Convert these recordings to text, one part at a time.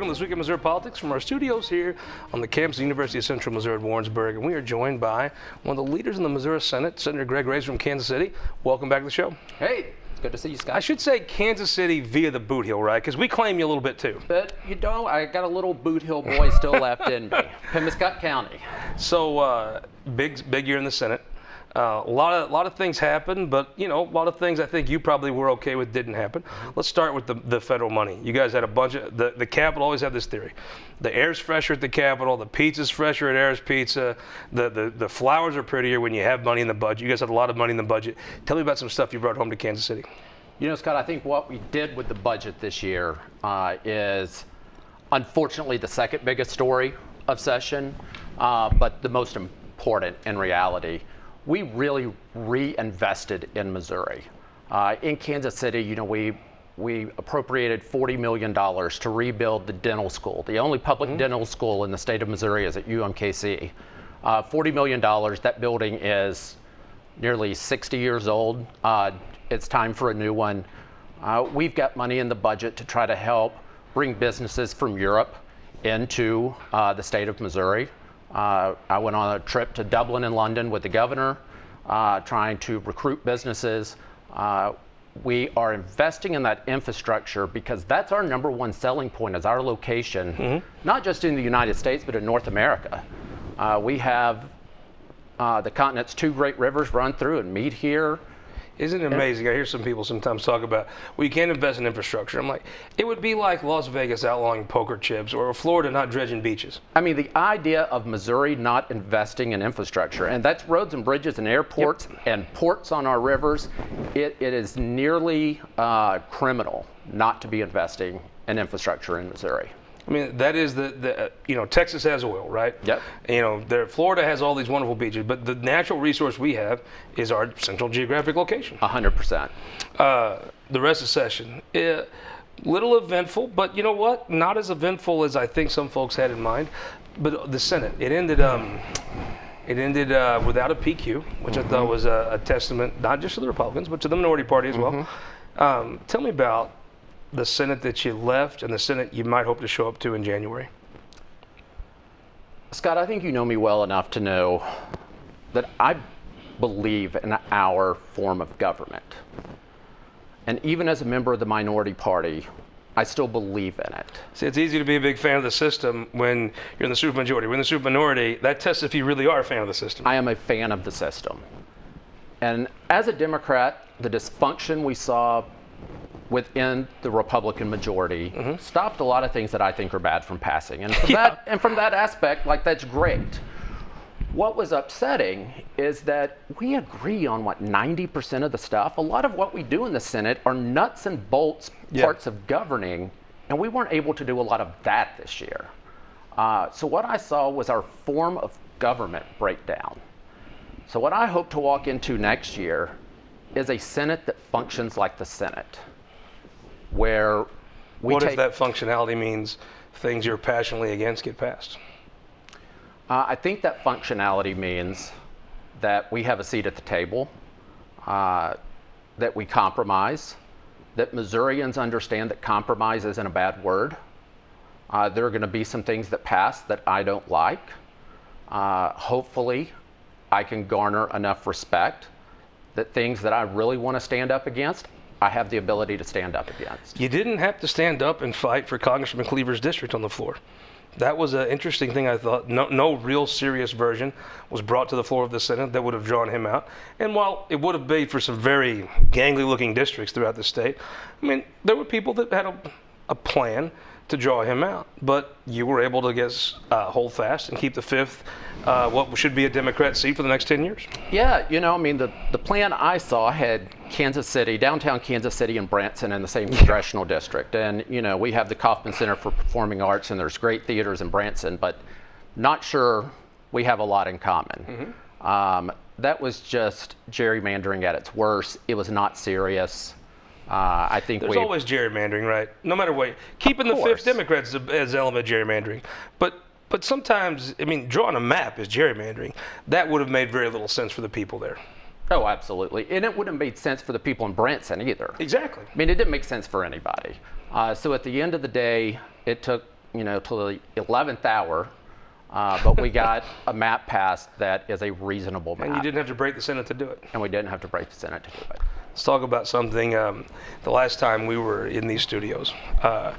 Welcome to This Week in Missouri Politics from our studios here on the campus of the University of Central Missouri at Warrensburg. And we are joined by one of the leaders in the Missouri Senate, Senator Greg Razer from Kansas City. Welcome back to the show. Hey, good to see you, Scott. I should say Kansas City via the boot heel, right? Because we claim you a little bit too. but you know, I got a little boot heel boy still left in me. Pemiscot County. So uh, big, big year in the Senate. Uh, a lot of, lot of things happened, but you know, a lot of things I think you probably were okay with didn't happen. Let's start with the, the federal money. You guys had a bunch of the the Capitol always have this theory: the air's fresher at the Capitol, the pizza's fresher at Air's Pizza, the, the the flowers are prettier when you have money in the budget. You guys had a lot of money in the budget. Tell me about some stuff you brought home to Kansas City. You know, Scott, I think what we did with the budget this year uh, is unfortunately the second biggest story of session, uh, but the most important in reality. We really reinvested in Missouri. Uh, in Kansas City, you know, we we appropriated $40 million to rebuild the dental school. The only public dental school in the state of Missouri is at UMKC. Uh, $40 million, that building is nearly 60 years old. Uh, it's time for a new one. Uh, we've got money in the budget to try to help bring businesses from Europe into uh, the state of Missouri. Uh, I went on a trip to Dublin and London with the governor, uh, trying to recruit businesses. Uh, we are investing in that infrastructure because that's our number one selling point is our location, not just in the United States, but in North America. Uh, we have uh, the continent's two great rivers run through and meet here. Isn't it amazing? I hear some people sometimes talk about, well, you can't invest in infrastructure. I'm like, it would be like Las Vegas outlawing poker chips or Florida not dredging beaches. I mean, the idea of Missouri not investing in infrastructure, and that's roads and bridges and airports and ports on our rivers, it, it is nearly uh, criminal not to be investing in infrastructure in Missouri. I mean, that is the, the uh, you know, Texas has oil, right? Yep. You know, there, Florida has all these wonderful beaches, but the natural resource we have is our central geographic location. 100%. Uh, the rest of the session, uh, little eventful, but you know what? Not as eventful as I think some folks had in mind. But the Senate, it ended. Um, it ended uh, without a PQ, which I thought was a, a testament not just to the Republicans, but to the minority party as well. Um, tell me about the Senate that you left and the Senate you might hope to show up to in January. Scott, I think you know me well enough to know that I believe in our form of government. And even as a member of the minority party, I still believe in it. See, it's easy to be a big fan of the system when you're in the supermajority. When in the superminority, that tests if you really are a fan of the system. I am a fan of the system. And as a Democrat, the dysfunction we saw within the Republican majority stopped a lot of things that I think are bad from passing. And from, Yeah. that, and from that aspect, like that's great. What was upsetting is that we agree on what 90% of the stuff. A lot of what we do in the Senate are nuts and bolts Yeah. parts of governing, and we weren't able to do a lot of that this year. Uh, so what I saw was our form of government breakdown. So what I hope to walk into next year is a Senate that functions like the Senate, where we what take. if that functionality means things you're passionately against get passed? Uh, I think that functionality means that we have a seat at the table, uh, that we compromise, that Missourians understand that compromise isn't a bad word. Uh, there are going to be some things that pass that I don't like. Uh, hopefully, I can garner enough respect that things that I really want to stand up against, I have the ability to stand up against. You didn't have to stand up and fight for Congressman Cleaver's district on the floor. That was an interesting thing. I thought no, no real serious version was brought to the floor of the Senate that would have drawn him out. And while it would have made for some very gangly-looking districts throughout the state, I mean, there were people that had a, a plan to draw him out. But you were able to get uh, hold fast and keep the fifth, uh, what should be a Democrat seat for the next 10 years. Yeah, you know, I mean, the, the plan I saw had Kansas City, downtown Kansas City, and Branson in the same congressional district. And, you know, we have the Kauffman Center for Performing Arts, and there's great theaters in Branson, but not sure we have a lot in common. Um, that was just gerrymandering at its worst. It was not serious. Uh, I think There's we. always gerrymandering, right? No matter what. Keeping the fifth Democrats as, element gerrymandering. But but sometimes, I mean, drawing a map is gerrymandering. That would have made very little sense for the people there. oh, absolutely. And it wouldn't have made sense for the people in Branson either. Exactly. I mean, it didn't make sense for anybody. Uh, so at the end of the day, it took you know, to the 11th hour, uh, but we got a map passed that is a reasonable map. And you didn't have to break the Senate to do it. and we didn't have to break the Senate to do it. Let's talk about something. Um, the last time we were in these studios, uh,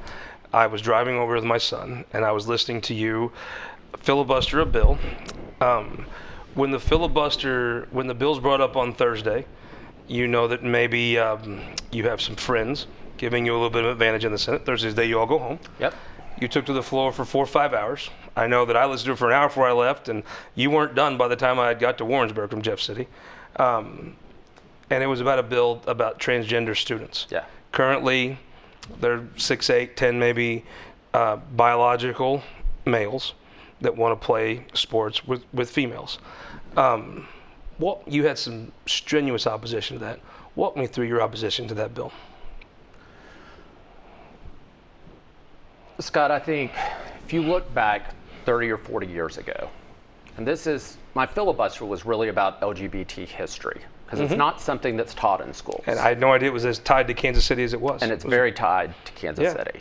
I was driving over with my son, and I was listening to you filibuster a bill. Um, when the filibuster, when the bill's brought up on Thursday, you know that maybe um, you have some friends giving you a little bit of advantage in the Senate. Thursday's day you all go home. Yep. You took to the floor for four or five hours. I know that I listened to it for an hour before I left, and you weren't done by the time I had got to Warrensburg from Jeff City. Um, and it was about a bill about transgender students. Yeah. Currently, they're six, eight, ten, maybe uh, biological males that want to play sports with, with females. Um, what you had some strenuous opposition to that. Walk me through your opposition to that bill. Scott, I think if you look back 30 or 40 years ago, and this is my filibuster was really about LGBT history because it's mm-hmm. not something that's taught in schools. And I had no idea it was as tied to Kansas City as it was. and it's It was- very tied to Kansas Yeah. City.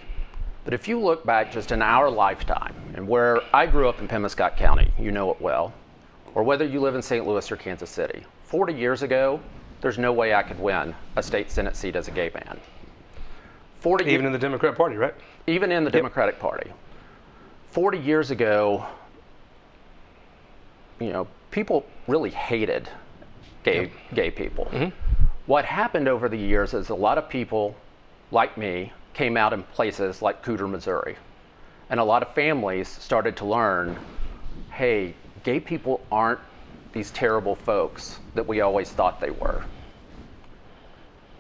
But if you look back just in our lifetime, and where I grew up in Pemiscot County, you know it well, or whether you live in St. Louis or Kansas City, 40 years ago, there's no way I could win a state Senate seat as a gay man. 40 ye- even in the Democratic Party, right? even in the Democratic Party. 40 years ago, you know, people really hated gay, gay people. Mm-hmm. What happened over the years is a lot of people, like me, came out in places like Cooter, Missouri. And a lot of families started to learn hey, gay people aren't these terrible folks that we always thought they were.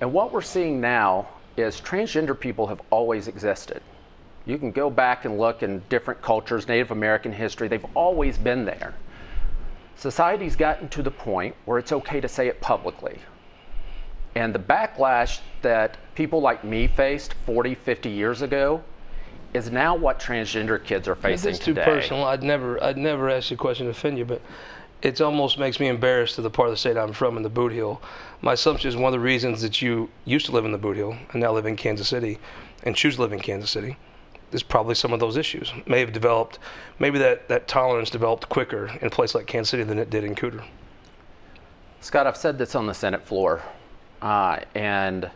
And what we're seeing now is transgender people have always existed. You can go back and look in different cultures, Native American history, they've always been there. Society's gotten to the point where it's okay to say it publicly. And the backlash that people like me faced 40, 50 years ago is now what transgender kids are facing It's too today. personal. I'd never, I'd never ask you a question to offend you, but it almost makes me embarrassed to the part of the state I'm from in the Boot Heel. My assumption is one of the reasons that you used to live in the Boot Heel and now live in Kansas City, and choose to live in Kansas City, is probably some of those issues may have developed. Maybe that that tolerance developed quicker in a place like Kansas City than it did in Cooter. Scott, I've said this on the Senate floor, uh, and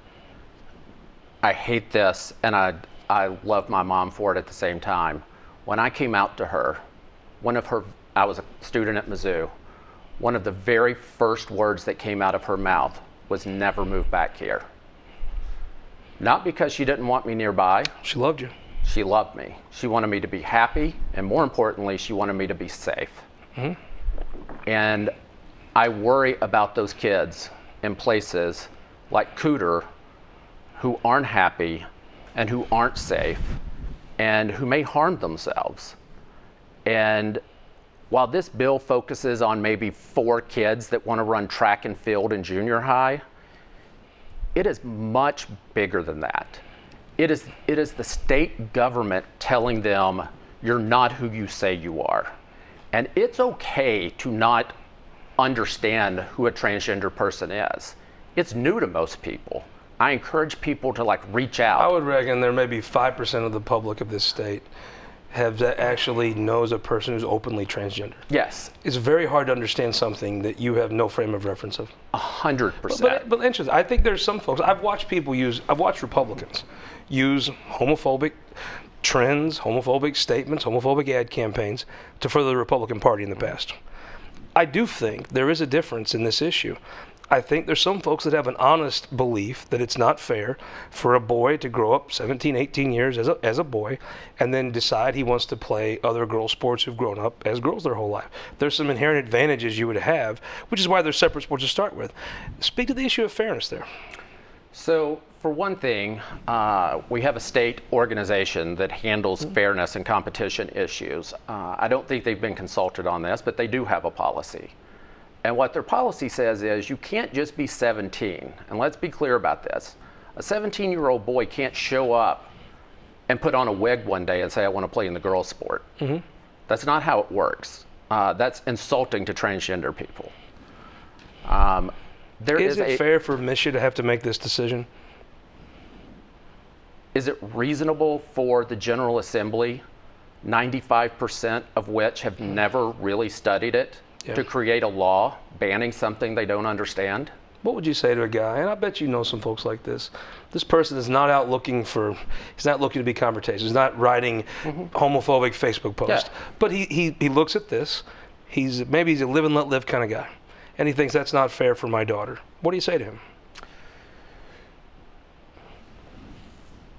I hate this, and I, I love my mom for it at the same time. When I came out to her, one of her, I was a student at Mizzou, one of the very first words that came out of her mouth was never move back here. Not because she didn't want me nearby, She loved you. She loved me. She wanted me to be happy, and more importantly, she wanted me to be safe. Mm-hmm. And I worry about those kids in places like Cooter who aren't happy and who aren't safe and who may harm themselves. And while this bill focuses on maybe four kids that want to run track and field in junior high, it is much bigger than that. It is, it is the state government telling them you're not who you say you are. And it's okay to not understand who a transgender person is. It's new to most people. I encourage people to like reach out. I would reckon there may be five percent of the public of this state have that actually knows a person who's openly transgender. yes, It's very hard to understand something that you have no frame of reference of. a hundred percent. But, but interesting. I think there's some folks. I've watched people use. I've watched Republicans use homophobic trends, homophobic statements, homophobic ad campaigns to further the Republican Party in the past. I do think there is a difference in this issue. I think there's some folks that have an honest belief that it's not fair for a boy to grow up 17, 18 years as a, as a boy and then decide he wants to play other girl sports who've grown up as girls their whole life. There's some inherent advantages you would have, which is why they're separate sports to start with. Speak to the issue of fairness there. So, for one thing, uh, we have a state organization that handles fairness and competition issues. Uh, I don't think they've been consulted on this, but they do have a policy. And what their policy says is you can't just be 17. And let's be clear about this a 17 year old boy can't show up and put on a wig one day and say, I want to play in the girls' sport. That's not how it works. Uh, that's insulting to transgender people. Um, there Is is it a, fair for MSHSAA to have to make this decision? is it reasonable for the General Assembly 95% of which have never really studied it, Yeah. to create a law banning something they don't understand? What would you say to a guy? And I bet you know some folks like this. This person is not out looking for. He's not looking to be confrontational. He's not writing mm-hmm. homophobic Facebook posts. Yeah. But he, he he looks at this. He's maybe he's a live and let live kind of guy, and he thinks that's not fair for my daughter. What do you say to him?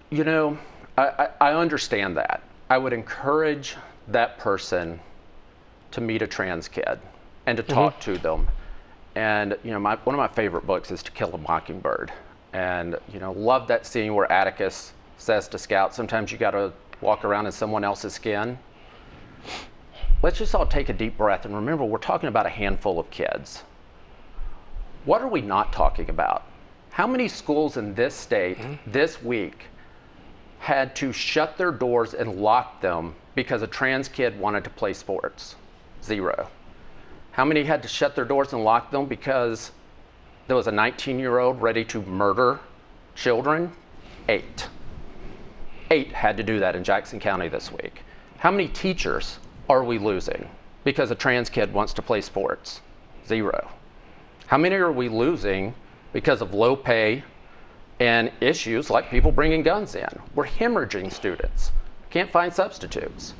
You know, I, I, I understand that. I would encourage that person to meet a trans kid and to mm-hmm. talk to them. And you know, my, one of my favorite books is To Kill a Mockingbird. And you know, love that scene where Atticus says to Scout, "Sometimes you got to walk around in someone else's skin." Let's just all take a deep breath and remember we're talking about a handful of kids. What are we not talking about? How many schools in this state mm-hmm. this week had to shut their doors and lock them because a trans kid wanted to play sports? Zero. How many had to shut their doors and lock them because there was a 19 year old ready to murder children? Eight. Eight had to do that in Jackson County this week. How many teachers are we losing because a trans kid wants to play sports? Zero. How many are we losing because of low pay and issues like people bringing guns in? We're hemorrhaging students. Can't find substitutes.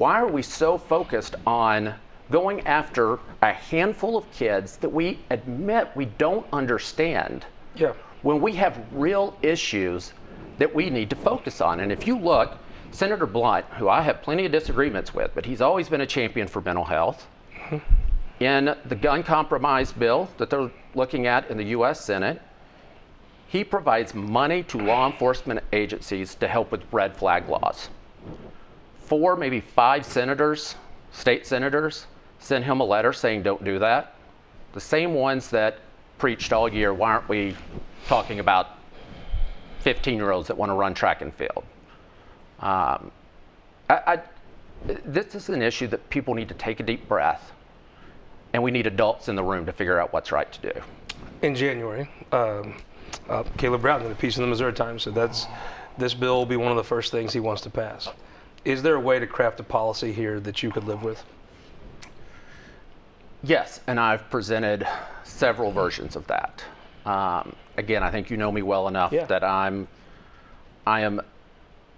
Why are we so focused on going after a handful of kids that we admit we don't understand Yeah. when we have real issues that we need to focus on? And if you look, Senator Blunt, who I have plenty of disagreements with, but he's always been a champion for mental health. Mm-hmm. In the gun compromise bill that they're looking at in the US Senate, he provides money to law enforcement agencies to help with red flag laws. Four, maybe five senators, state senators, sent him a letter saying, don't do that. The same ones that preached all year, why aren't we talking about 15 year olds that want to run track and field? Um, I, I, this is an issue that people need to take a deep breath, and we need adults in the room to figure out what's right to do. in January, um, uh, Caleb Rowden did a piece in the Missouri Times said that's this bill will be one of the first things he wants to pass. Is there a way to craft a policy here that you could live with? Yes, and I've presented several versions of that. Um, again, I think you know me well enough Yeah. that I'm, I am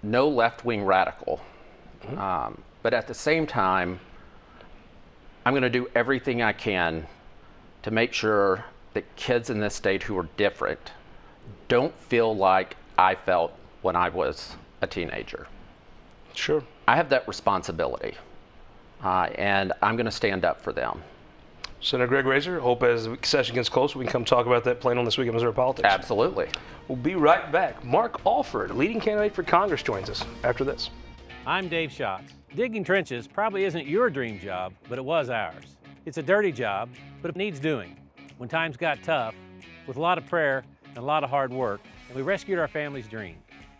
no left-wing radical, um, but at the same time, I'm going to do everything I can to make sure that kids in this state who are different don't feel like I felt when I was a teenager. Sure. I have that responsibility, uh, and I'm going to stand up for them. Senator Greg Razer, hope as the session gets close, we can come talk about that plan on this week in Missouri politics. Absolutely. We'll be right back. Mark Alford, leading candidate for Congress, joins us after this. I'm Dave Schatz. Digging trenches probably isn't your dream job, but it was ours. It's a dirty job, but it needs doing. When times got tough, with a lot of prayer and a lot of hard work, and we rescued our family's dream.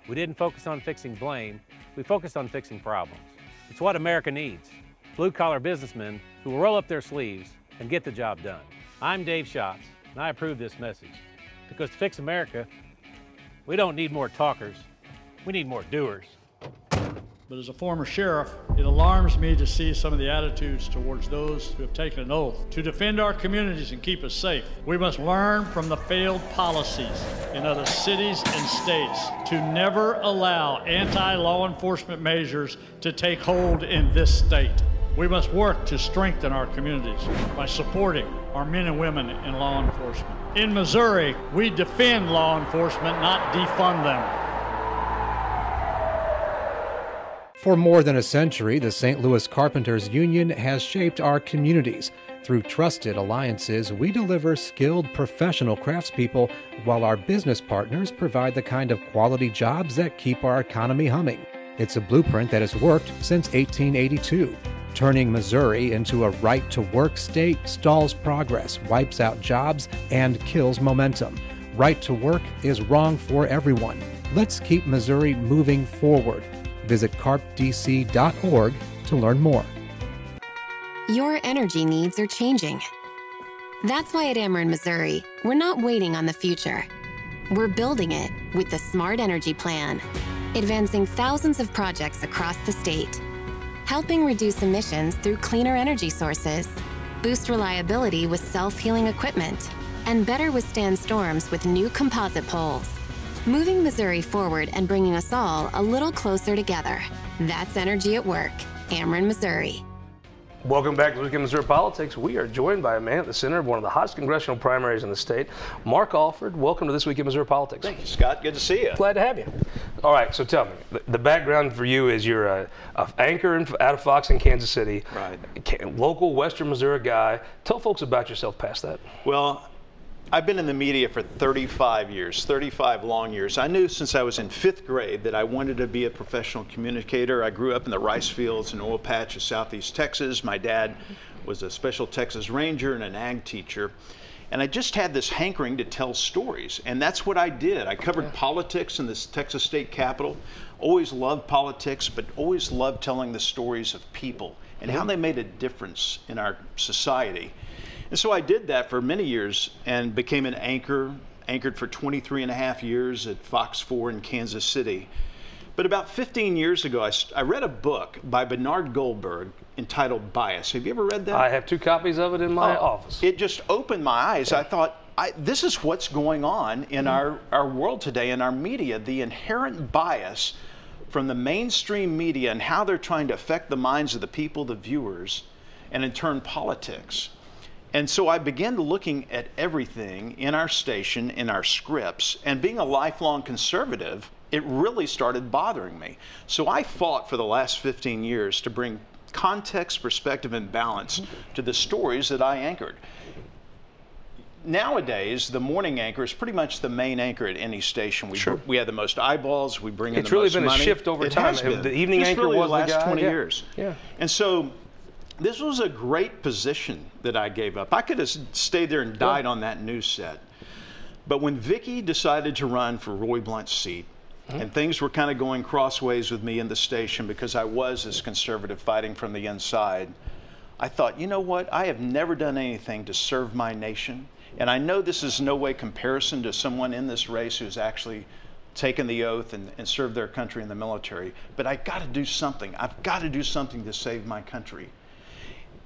We didn't focus on fixing blame, we focused on fixing problems. It's what America needs blue collar businessmen who will roll up their sleeves and get the job done. I'm Dave Schatz, and I approve this message. Because to fix America, we don't need more talkers, we need more doers. But as a former sheriff, it alarms me to see some of the attitudes towards those who have taken an oath to defend our communities and keep us safe. We must learn from the failed policies in other cities and states to never allow anti law enforcement measures to take hold in this state. We must work to strengthen our communities by supporting our men and women in law enforcement. In Missouri, we defend law enforcement, not defund them. For more than a century, the St. Louis Carpenters Union has shaped our communities. Through trusted alliances, we deliver skilled professional craftspeople while our business partners provide the kind of quality jobs that keep our economy humming. It's a blueprint that has worked since 1882. Turning Missouri into a right to work state stalls progress, wipes out jobs, and kills momentum. Right to work is wrong for everyone. Let's keep Missouri moving forward. Visit carpdc.org to learn more. Your energy needs are changing. That's why at Ameren, Missouri, we're not waiting on the future. We're building it with the Smart Energy Plan, advancing thousands of projects across the state helping reduce emissions through cleaner energy sources, boost reliability with self healing equipment, and better withstand storms with new composite poles. Moving Missouri forward and bringing us all a little closer together. That's energy at work. Ameren, Missouri. Welcome back to Week in Missouri Politics. We are joined by a man at the center of one of the hottest congressional primaries in the state, Mark Alford. Welcome to This Week in Missouri Politics. Thank you, Scott. Good to see you. Glad to have you. All right, so tell me, the, the background for you is you're a, a anchor in, out of Fox in Kansas City, Right. Local Western Missouri guy. Tell folks about yourself past that. Well, I've been in the media for 35 years, 35 long years. I knew since I was in fifth grade that I wanted to be a professional communicator. I grew up in the rice fields and oil patch of southeast Texas. My dad was a special Texas Ranger and an ag teacher. And I just had this hankering to tell stories. And that's what I did. I covered politics in this Texas state capitol. Always loved politics, but always loved telling the stories of people and how they made a difference in our society. And so I did that for many years and became an anchor, anchored for 23 and a half years at Fox 4 in Kansas City. But about 15 years ago, I read a book by Bernard Goldberg entitled Bias. Have you ever read that? I have two copies of it in my Oh, office. It just opened my eyes. I thought, I, this is what's going on in our, our world today, in our media, the inherent bias from the mainstream media and how they're trying to affect the minds of the people, the viewers, and in turn, politics. And so I began looking at everything in our station, in our scripts, and being a lifelong conservative, it really started bothering me. So I fought for the last 15 years to bring context, perspective, and balance to the stories that I anchored. Nowadays, the morning anchor is pretty much the main anchor at any station. We, Sure. we have the most eyeballs. We bring in It's the really most money. It's really been a shift over It time. the evening anchor really was the the last guy, 20 yeah. years. Yeah. And so this was a great position that I gave up. I could have stayed there and died on that news set. But when Vicky decided to run for Roy Blunt's seat, Mm-hmm. and things were kind of going crossways with me in the station because I was this conservative fighting from the inside, I thought, you know what? I have never done anything to serve my nation. And I know this is no way comparison to someone in this race who's actually taken the oath and, and served their country in the military. But I've got to do something. I've got to do something to save my country.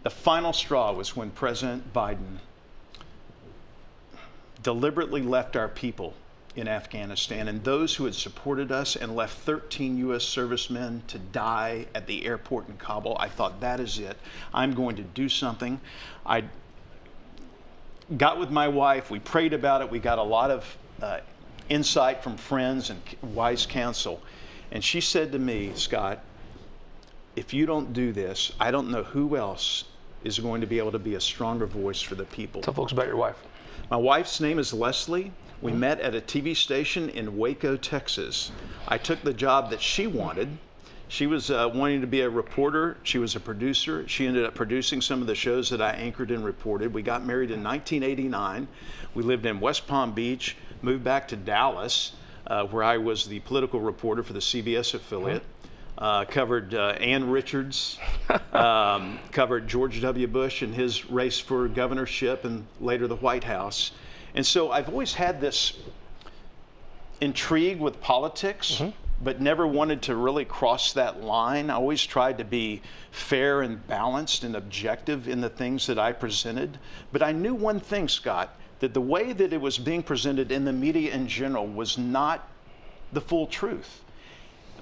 The final straw was when President Biden deliberately left our people in Afghanistan and those who had supported us and left 13 U.S. servicemen to die at the airport in Kabul. I thought, that is it. I'm going to do something. I got with my wife. We prayed about it. We got a lot of uh, insight from friends and wise counsel. And she said to me, Scott, if you don't do this, I don't know who else is going to be able to be a stronger voice for the people. Tell folks about your wife. My wife's name is Leslie. We met at a TV station in Waco, Texas. I took the job that she wanted. She was uh, wanting to be a reporter. She was a producer. She ended up producing some of the shows that I anchored and reported. We got married in 1989. We lived in West Palm Beach, moved back to Dallas, uh, where I was the political reporter for the CBS affiliate. Uh, covered uh, Ann Richards, um, covered George W. Bush and his race for governorship and later the White House. And so I've always had this intrigue with politics, but never wanted to really cross that line. I always tried to be fair and balanced and objective in the things that I presented. But I knew one thing, Scott, that the way that it was being presented in the media in general was not the full truth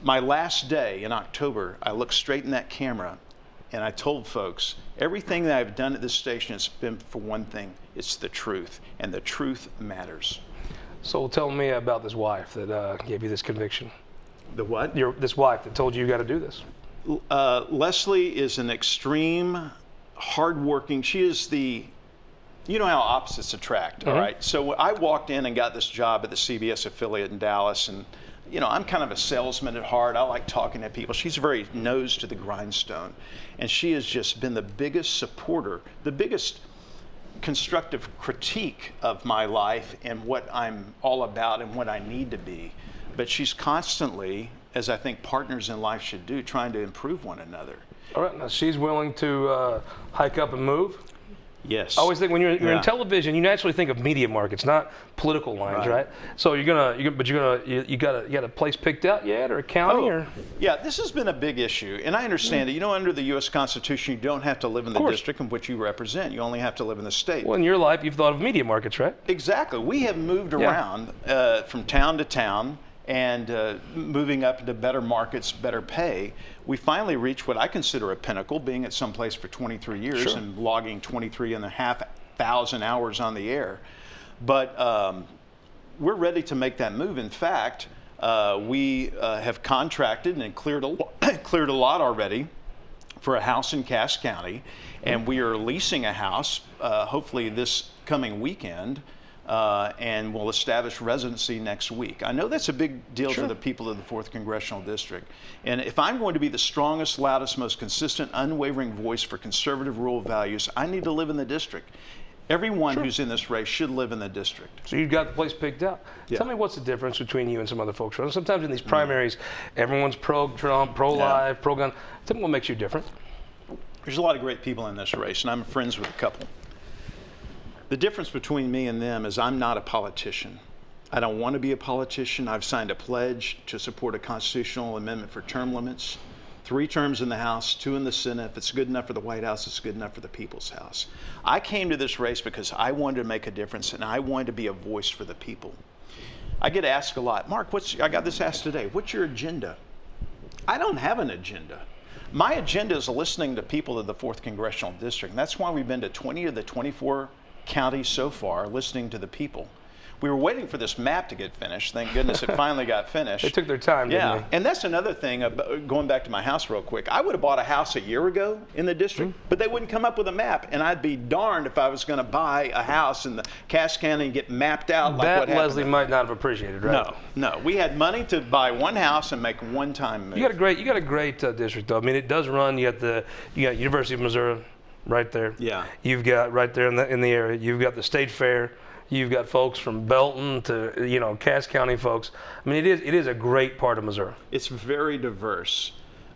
my last day in October, I looked straight in that camera and I told folks everything that I've done at this station has been for one thing it's the truth, and the truth matters. So tell me about this wife that uh, gave you this conviction. The what? Your this wife that told you you got to do this. Uh, Leslie is an extreme, hardworking. She is the, you know how opposites attract, all right? So I walked in and got this job at the CBS affiliate in Dallas, and you know I'm kind of a salesman at heart. I like talking to people. She's very nose to the grindstone, and she has just been the biggest supporter, the biggest constructive critique of my life and what I'm all about and what I need to be. But she's constantly, as I think partners in life should do, trying to improve one another. All right, now she's willing to uh, hike up and move. Yes. I always think when you're, you're Yeah. in television, you naturally think of media markets, not political lines, Right. right? So you're gonna, you're, but you're gonna, you, you got a, you got a place picked out yet, or a county, or Yeah, this has been a big issue, and I understand it. You know, under the U.S. Constitution, you don't have to live in the district in which you represent. You only have to live in the state. well, in your life, you've thought of media markets, right? Exactly. We have moved Yeah. around uh, from town to town and uh, moving up into better markets, better pay. We finally reached what I consider a pinnacle, being at some place for 23 years Sure. and logging 23 and a half thousand hours on the air. But um, we're ready to make that move. In fact, uh, we uh, have contracted and cleared a, cleared a lot already for a house in Cass County, and we are leasing a house, uh, hopefully this coming weekend, uh, and we'll establish residency next week. I know that's a big deal to the people of the Fourth Congressional District, and if I'm going to be the strongest, loudest, most consistent, unwavering voice for conservative rural values, I need to live in the district. Everyone who's in this race should live in the district. So you've got the place picked out. Yeah. Tell me what's the difference between you and some other folks. Sometimes in these primaries, everyone's pro-Trump, pro-life, pro-gun. Tell me what makes you different. There's a lot of great people in this race, and I'm friends with a couple. The difference between me and them is I'm not a politician. I don't want to be a politician. I've signed a pledge to support a constitutional amendment for term limits. Three terms in the House, two in the Senate. If it's good enough for the White House, it's good enough for the People's House. I came to this race because I wanted to make a difference and I wanted to be a voice for the people. I get asked a lot, Mark, what's, I got this asked today, what's your agenda? I don't have an agenda. My agenda is listening to people of the 4th Congressional District. And that's why we've been to 20 of the 24 counties so far, listening to the people. We were waiting for this map to get finished. Thank goodness it finally got finished. They took their time, Yeah, and that's another thing. About, going back to my house real quick, I would have bought a house a year ago in the district, Hmm. but they wouldn't come up with a map, and I'd be darned if I was going to buy a house in the Cass County and get mapped out like that what. Leslie might not have appreciated, right? no, no, we had money to buy one house and make one time move. You got a great, you got a great uh, district though. I mean, it does run. You got the, you got University of Missouri, right there. Yeah. You've got right there in the in the area. You've got the State Fair. You've got folks from Belton to you know Cass County folks. I mean, it is it is a great part of Missouri. It's very diverse.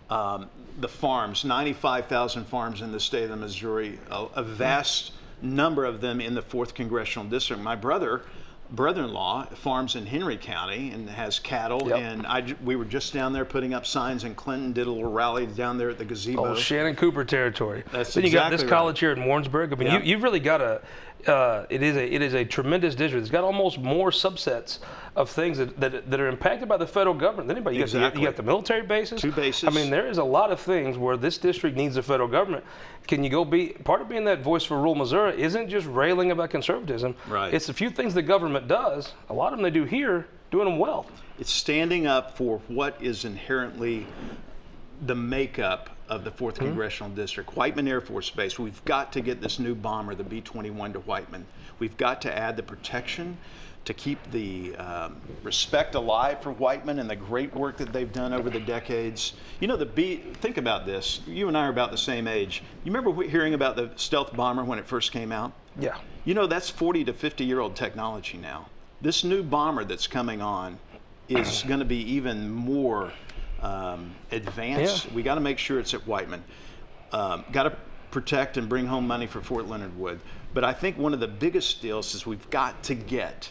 Um, the farms, 95,000 farms in the state of Missouri, a, a vast number of them in the 4th Congressional District. My brother, brother-in-law, farms in Henry County and has cattle, Yep. and I, we were just down there putting up signs in Clinton, did a little rally down there at the oh, gazebo. Oh, Shannon Cooper territory. That's then you got this right. college here in Warrensburg. I mean, Yeah. you, you've really got a. Uh, it is a it is a tremendous district. It's got almost more subsets of things that, that, that are impacted by the federal government than anybody. You, got the, you got the military bases. Two bases. I mean, there is a lot of things where this district needs the federal government. Can you go be part of being that voice for rural Missouri? Isn't just railing about conservatism. Right. It's a few things the government does. A lot of them they do here, doing them well. It's standing up for what is inherently the makeup of the 4th Congressional District. Whiteman Air Force Base, we've got to get this new bomber, the B 21, to Whiteman. We've got to add the protection to keep the um, respect alive for Whiteman and the great work that they've done over the decades. You know, the B, think about this. You and I are about the same age. You remember hearing about the stealth bomber when it first came out? Yeah. You know, that's 40 to 50 year old technology now. This new bomber that's coming on is going to be even more um, advanced. Yeah. We got to make sure it's at Whiteman. Um, got to protect and bring home money for Fort Leonard Wood. But I think one of the biggest deals is we've got to get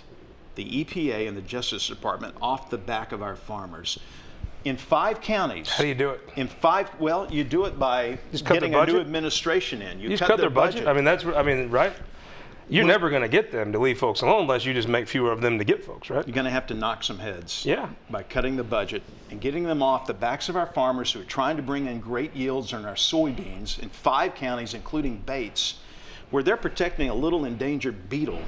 the EPA and the Justice Department off the back of our farmers. In five counties. How do you do it? In five, well, you do it by Just getting a new administration in. You You just cut their budget. I mean, that's I mean, right? You're never going to get them to leave folks alone unless you just make fewer of them to get folks, right? You're going to have to knock some heads. Yeah. By cutting the budget and getting them off the backs of our farmers who are trying to bring in great yields on our soybeans in five counties, including Bates, where they're protecting a little endangered beetle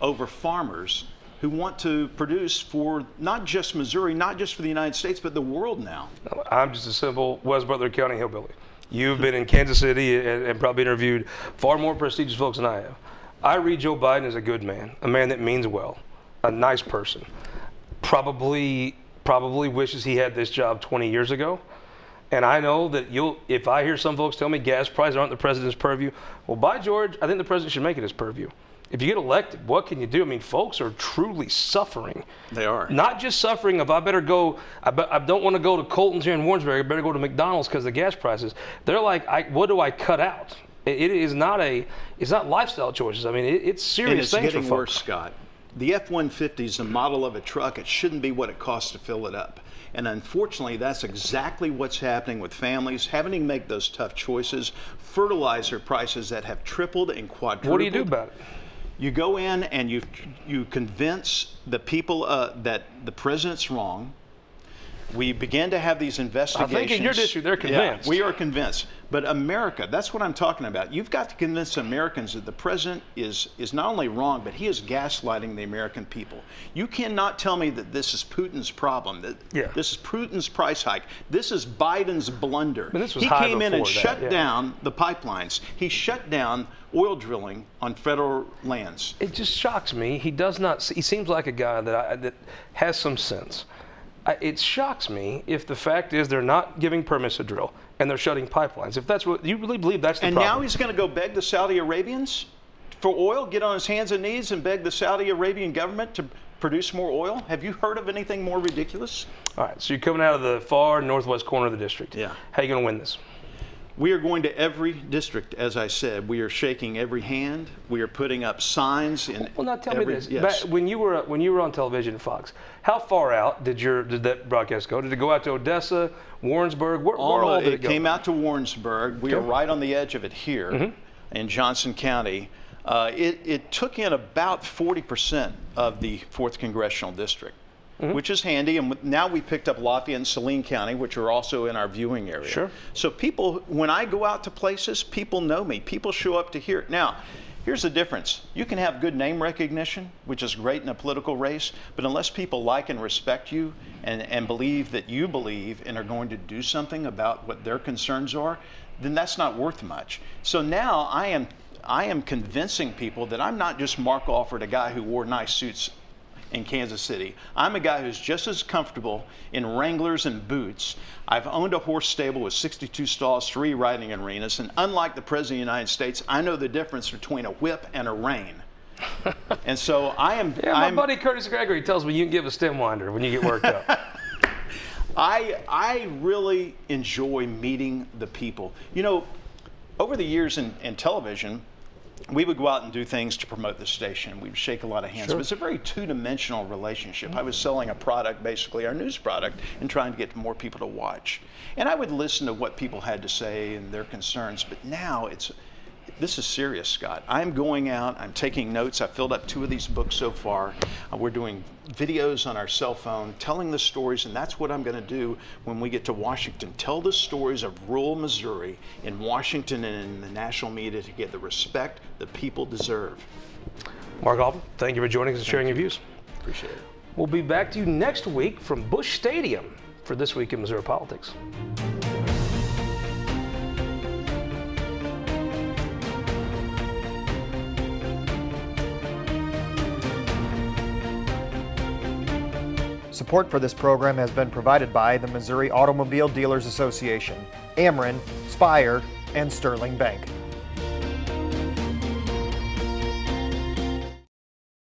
over farmers who want to produce for not just Missouri, not just for the United States, but the world now. I'm just a simple West Butler County hillbilly. You've been in Kansas City and, and probably interviewed far more prestigious folks than I have. I read Joe Biden as a good man, a man that means well, a nice person. Probably, probably wishes he had this job 20 years ago. And I know that you'll, if I hear some folks tell me gas prices aren't the president's purview, well, by George, I think the president should make it his purview. If you get elected, what can you do? I mean, folks are truly suffering. They are. Not just suffering of I better go, I, be, I don't want to go to Colton's here in Warrensburg. I better go to McDonald's because of the gas prices. They're like, I, what do I cut out? It, it is not a it's not lifestyle choices. I mean, it, it's serious and it's things getting for worse. Scott. The F-150 is the model of a truck. It shouldn't be what it costs to fill it up. And unfortunately, that's exactly what's happening with families having to make those tough choices. Fertilizer prices that have tripled and quadrupled. What do you do about it? You go in and you you convince the people uh, that the president's wrong. We begin to have these investigations. I think in your district, they're Yeah, convinced. we are convinced. But America, that's what I'm talking about. You've got to convince Americans that the president is is not only wrong, but he is gaslighting the American people. You cannot tell me that this is Putin's problem. That Yeah. this is Putin's price hike. This is Biden's blunder. But this was he came in and that, shut yeah. down the pipelines. He shut down oil drilling on federal lands. It just shocks me. He does not. He seems like a guy that I, that has some sense. I, it shocks me if the fact is they're not giving permits to drill and they're shutting pipelines. If that's what you really believe, that's the And problem. And now he's going to go beg the Saudi Arabians for oil, get on his hands and knees and beg the Saudi Arabian government to produce more oil? Have you heard of anything more ridiculous? All right, so you're coming out of the far northwest corner of the district. Yeah. How are you going to win this? We are going to every district, as I said. We are shaking every hand. We are putting up signs in. Well, now tell every, me this: Yes. Back when you were when you were on television, Fox, how far out did your did that broadcast go? Did it go out to Odessa, Warrensburg? Where, where all did it it came out to Warrensburg. We are Okay. Mm-hmm. right on the edge of it here in Johnson County. Uh, it, it took in about 40% of the 4th Congressional District, Mm-hmm. which is handy. And now we picked up Lafayette and Saline County, which are also in our viewing area. Sure. So people, when I go out to places, people know me. People show up to hear it. Now, here's the difference. You can have good name recognition, which is great in a political race, but unless people like and respect you and, and believe that you believe and are going to do something about what their concerns are, then that's not worth much. So now I am I am convincing people that I'm not just Mark Alford, a guy who wore nice suits in Kansas City. I'm a guy who's just as comfortable in Wranglers and boots. I've owned a horse stable with 62 stalls, three riding arenas, and unlike the President of the United States, I know the difference between a whip and a rein. and so I am. Yeah, my I'm, buddy Curtis Gregory tells me you can give a stem winder when you get worked up. I I really enjoy meeting the people. You know, over the years in, in television, we would go out and do things to promote the station. We would shake a lot of hands, Sure. but it's a very two-dimensional relationship. I was mm. selling a product, basically our news product, and trying to get more people to watch. And I would listen to what people had to say and their concerns. But now it's this is serious, Scott. I'm going out, I'm taking notes. I filled up two of these books so far. Uh, we're doing videos on our cell phone, telling the stories, and that's what I'm going to do when we get to Washington. Tell the stories of rural Missouri in Washington and in the national media to get the respect the people deserve. Mark Alford, thank you for joining us and sharing your views. Appreciate it. We'll be back to you next week from Busch Stadium for This Week in Missouri Politics. Support for this program has been provided by the Missouri Automobile Dealers Association, Ameren, Spire, and Sterling Bank.